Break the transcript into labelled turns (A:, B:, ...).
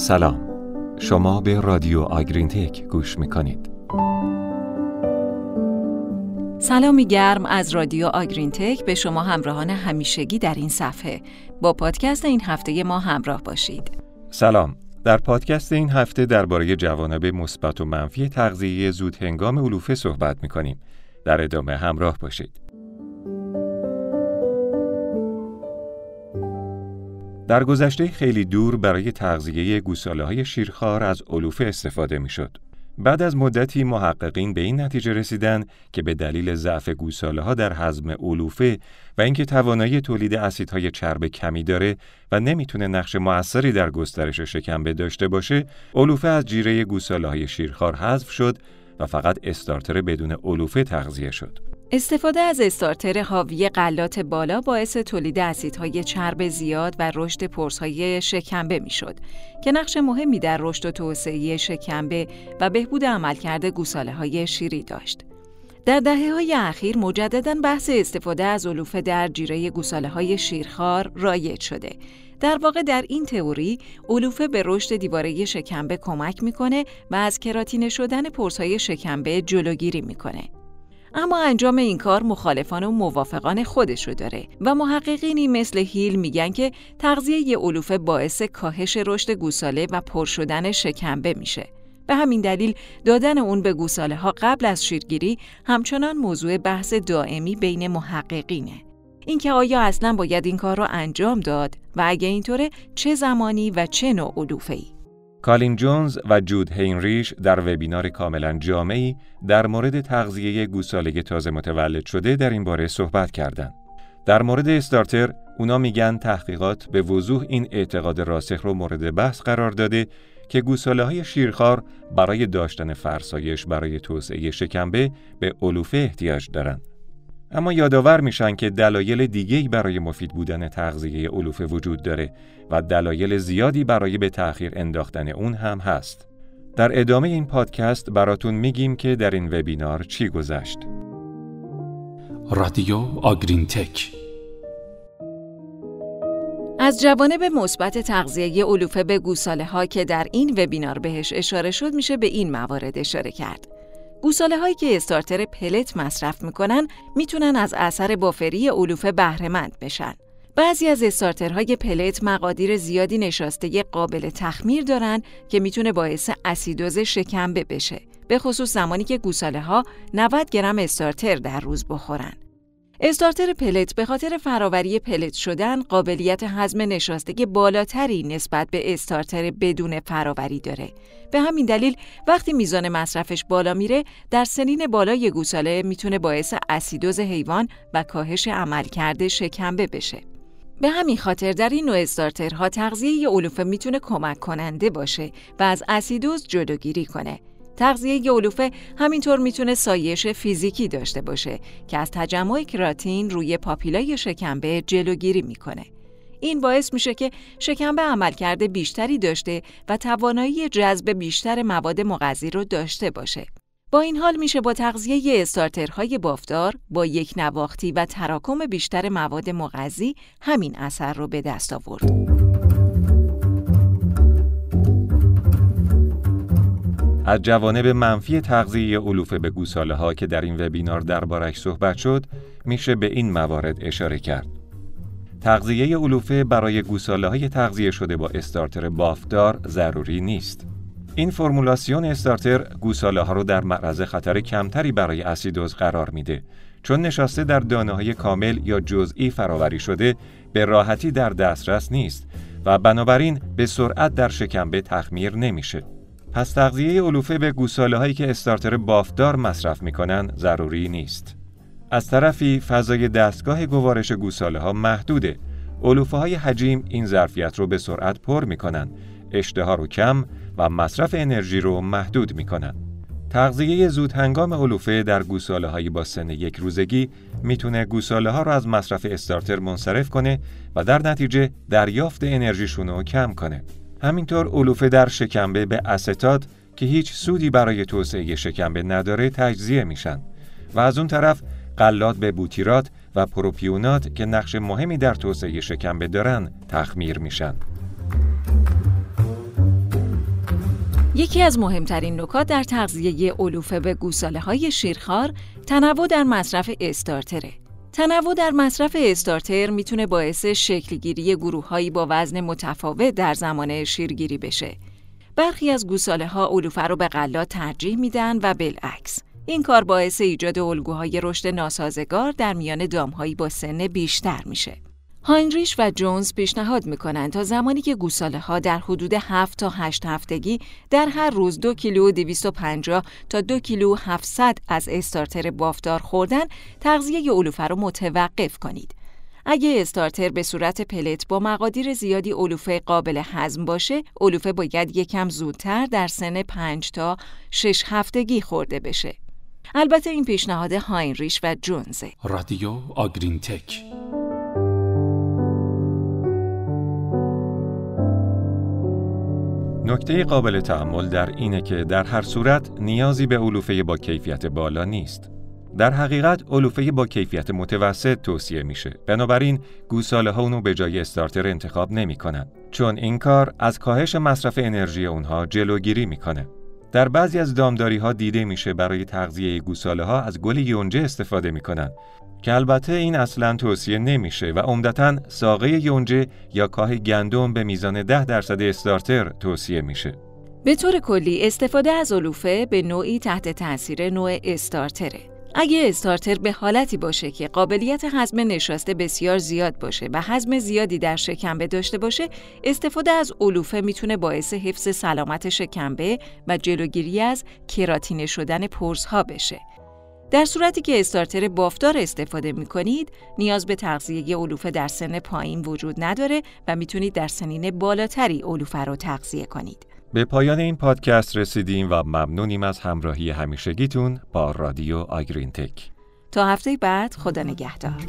A: سلام. شما به رادیو آگرین تک گوش می‌کنید.
B: سلامی گرم از رادیو آگرین تک به شما همراهان همیشگی در این صفحه. با پادکست این هفته ما همراه باشید.
A: سلام. در پادکست این هفته درباره جوانب مثبت و منفی تغذیه زود هنگام علوفه صحبت می‌کنیم. در ادامه همراه باشید. در گذشته خیلی دور برای تغذیه گوساله های شیرخوار از علوفه استفاده می‌شد. بعد از مدتی محققین به این نتیجه رسیدن که به دلیل ضعف گوساله ها در هضم علوفه و اینکه توانایی تولید اسیدهای چرب کمی داره و نمی‌تونه نقش موثری در گسترش شکمبه داشته باشه، علوفه از جیره گوساله های شیرخوار حذف شد و فقط استارتر بدون علوفه تغذیه شد.
B: استفاده از استارتر حاوی غلات بالا باعث تولید اسیدهای چرب زیاد و رشد پرسهای شکمبه می‌شد که نقش مهمی در رشد و توسعه شکمبه و بهبود عملکرد گوساله های شیری داشت. در دهه های اخیر مجددا بحث استفاده از علوفه در جیره گوساله های شیرخوار رایج شده. در واقع در این تئوری علوفه به رشد دیواره شکمبه کمک می‌کنه و از کراتینه شدن پرسهای شکمبه جلوگیری می‌کنه. اما انجام این کار مخالفان و موافقان خودش رو داره و محققینی مثل هیل میگن که تغذیه علوفه باعث کاهش رشد گوساله و پر شدن شکمبه میشه. به همین دلیل دادن اون به گوساله ها قبل از شیرگیری همچنان موضوع بحث دائمی بین محققینه. اینکه آیا اصلا باید این کار را انجام داد و اگه اینطوره چه زمانی و چه نوع علوفه ای؟
A: کالین جونز و جود هینریش در وبینار کاملا جامعی در مورد تغذیه گوساله تازه متولد شده در این باره صحبت کردند. در مورد استارتر اونا میگن تحقیقات به وضوح این اعتقاد راسخ رو مورد بحث قرار داده که گوساله های شیرخوار برای داشتن فرسایش برای توسعه شکمبه به علوفه احتیاج دارند. اما یادآور میشن که دلایل دیگه‌ای برای مفید بودن تغذیه علوفه وجود داره و دلایل زیادی برای به تأخیر انداختن اون هم هست. در ادامه این پادکست براتون میگیم که در این وبینار چی گذشت.
C: رادیو آگرین تک
B: از جوانب مثبت تغذیه علوفه به گوساله ها که در این وبینار بهش اشاره شد میشه به این موارد اشاره کرد. گوساله هایی که استارتر پلت مصرف می‌کنن می‌تونن از اثر بافری علوفه بهرهمند بشن. بعضی از استارترهای پلت مقادیر زیادی نشاسته قابل تخمیر دارن که می‌تونه باعث اسیدوز شکمبه بشه. به خصوص زمانی که گوساله ها 90 گرم استارتر در روز بخورن. استارتر پلت به خاطر فراوری پلت شدن قابلیت هضم نشاستگی بالاتری نسبت به استارتر بدون فراوری داره. به همین دلیل وقتی میزان مصرفش بالا میره در سنین بالای گوساله می‌تونه باعث اسیدوز حیوان و کاهش عملکرد شکمبه بشه. به همین خاطر در این نوع استارترها تغذیه علوفه می‌تونه کمک کننده باشه و از اسیدوز جلوگیری کنه. تغذیه علوفه همینطور می‌تونه سایش فیزیکی داشته باشه که از تجمع کراتین روی پاپیلای شکمبه جلوگیری می‌کنه. این باعث میشه که شکمبه عملکرد بیشتری داشته و توانایی جذب بیشتر مواد مغذی رو داشته باشه. با این حال میشه با تغذیه استارترهای بافتار با یک نواختی و تراکم بیشتر مواد مغذی همین اثر رو به دست آورد.
A: از جوانب منفی تغذیه علوفه به گوساله ها که در این وبینار دربارش صحبت شد میشه به این موارد اشاره کرد. تغذیه علوفه برای گوساله های تغذیه شده با استارتر بافتار ضروری نیست. این فرمولاسیون استارتر گوساله ها رو در معرض خطر کمتری برای اسیدوز قرار میده چون نشاسته در دانه های کامل یا جزئی فراوری شده به راحتی در دسترس نیست و بنابراین به سرعت در شکمبه تخمیر نمیشه. پس تغذیه علوفه به گوساله هایی که استارتر بافتدار مصرف می‌کنن ضروری نیست. از طرفی فضای دستگاه گوارش گوساله ها محدوده. علوفه های حجیم این ظرفیت رو به سرعت پر می‌کنن، اشتها رو کم و مصرف انرژی رو محدود می‌کنن. تغذیه زود هنگام علوفه در گوساله های با سن یک روزگی می‌تونه گوساله ها رو از مصرف استارتر منصرف کنه و در نتیجه دریافت انرژیشون رو کم کنه. همینطور علوفه در شکمبه به استات که هیچ سودی برای توسعه شکمبه نداره تجزیه میشن و از اون طرف قلات به بوتیرات و پروپیونات که نقش مهمی در توسعه شکمبه دارن تخمیر میشن.
B: یکی از مهمترین نکات در تغذیه علوفه به گوساله های شیرخوار تنوع در مصرف استارتره. تنوع در مصرف استارتر می‌تونه باعث شکلگیری گروه هایی با وزن متفاوت در زمان شیرگیری بشه. برخی از گوساله ها علوفه رو به غلات ترجیح میدن و بالعکس. این کار باعث ایجاد الگوهای رشد ناسازگار در میان دامهایی با سن بیشتر میشه. هاینریش و جونز پیشنهاد می‌کنند تا زمانی که گوساله ها در حدود 7 تا 8 هفتگی در هر روز دو کیلو 250 تا دو کیلو 700 از استارتر بافتار خوردن تغذیه علوفه را متوقف کنید. اگه استارتر به صورت پلت با مقادیر زیادی علوفه قابل هضم باشه، علوفه باید یکم زودتر در سن 5 تا 6 هفتگی خورده بشه. البته این پیشنهاد هاینریش و جونزه.
C: رادیو آگرین تک
A: نکته قابل تعمل در اینه که در هر صورت نیازی به علوفه با کیفیت بالا نیست. در حقیقت علوفه با کیفیت متوسط توصیه میشه. بنابراین گوساله ها اونو به جای استارتر انتخاب نمی کنن. چون این کار از کاهش مصرف انرژی اونها جلوگیری می‌کنه. در بعضی از دامداری ها دیده میشه برای تغذیه گوساله ها از گل یونجه استفاده می‌کنن که البته این اصلا توصیه نمیشه و عمدتا ساقه یونجه یا کاه گندم به میزان 10 درصد استارتر توصیه میشه.
B: به طور کلی استفاده از علوفه به نوعی تحت تاثیر نوع استارتره. اگه استارتر به حالتی باشه که قابلیت هضم نشاسته بسیار زیاد باشه و هضم زیادی در شکمبه داشته باشه استفاده از علوفه می‌تونه باعث حفظ سلامت شکمبه و جلوگیری از کراتینه شدن پرزها بشه در صورتی که استارتر بافتار استفاده می کنید، نیاز به تغذیه علوفه در سن پایین وجود نداره و می‌تونید در سنین بالاتری علوفه رو تغذیه کنید.
A: به پایان این پادکست رسیدیم و ممنونیم از همراهی همیشگیتون با رادیو آگرین تک.
B: تا هفته بعد خدا نگهدار.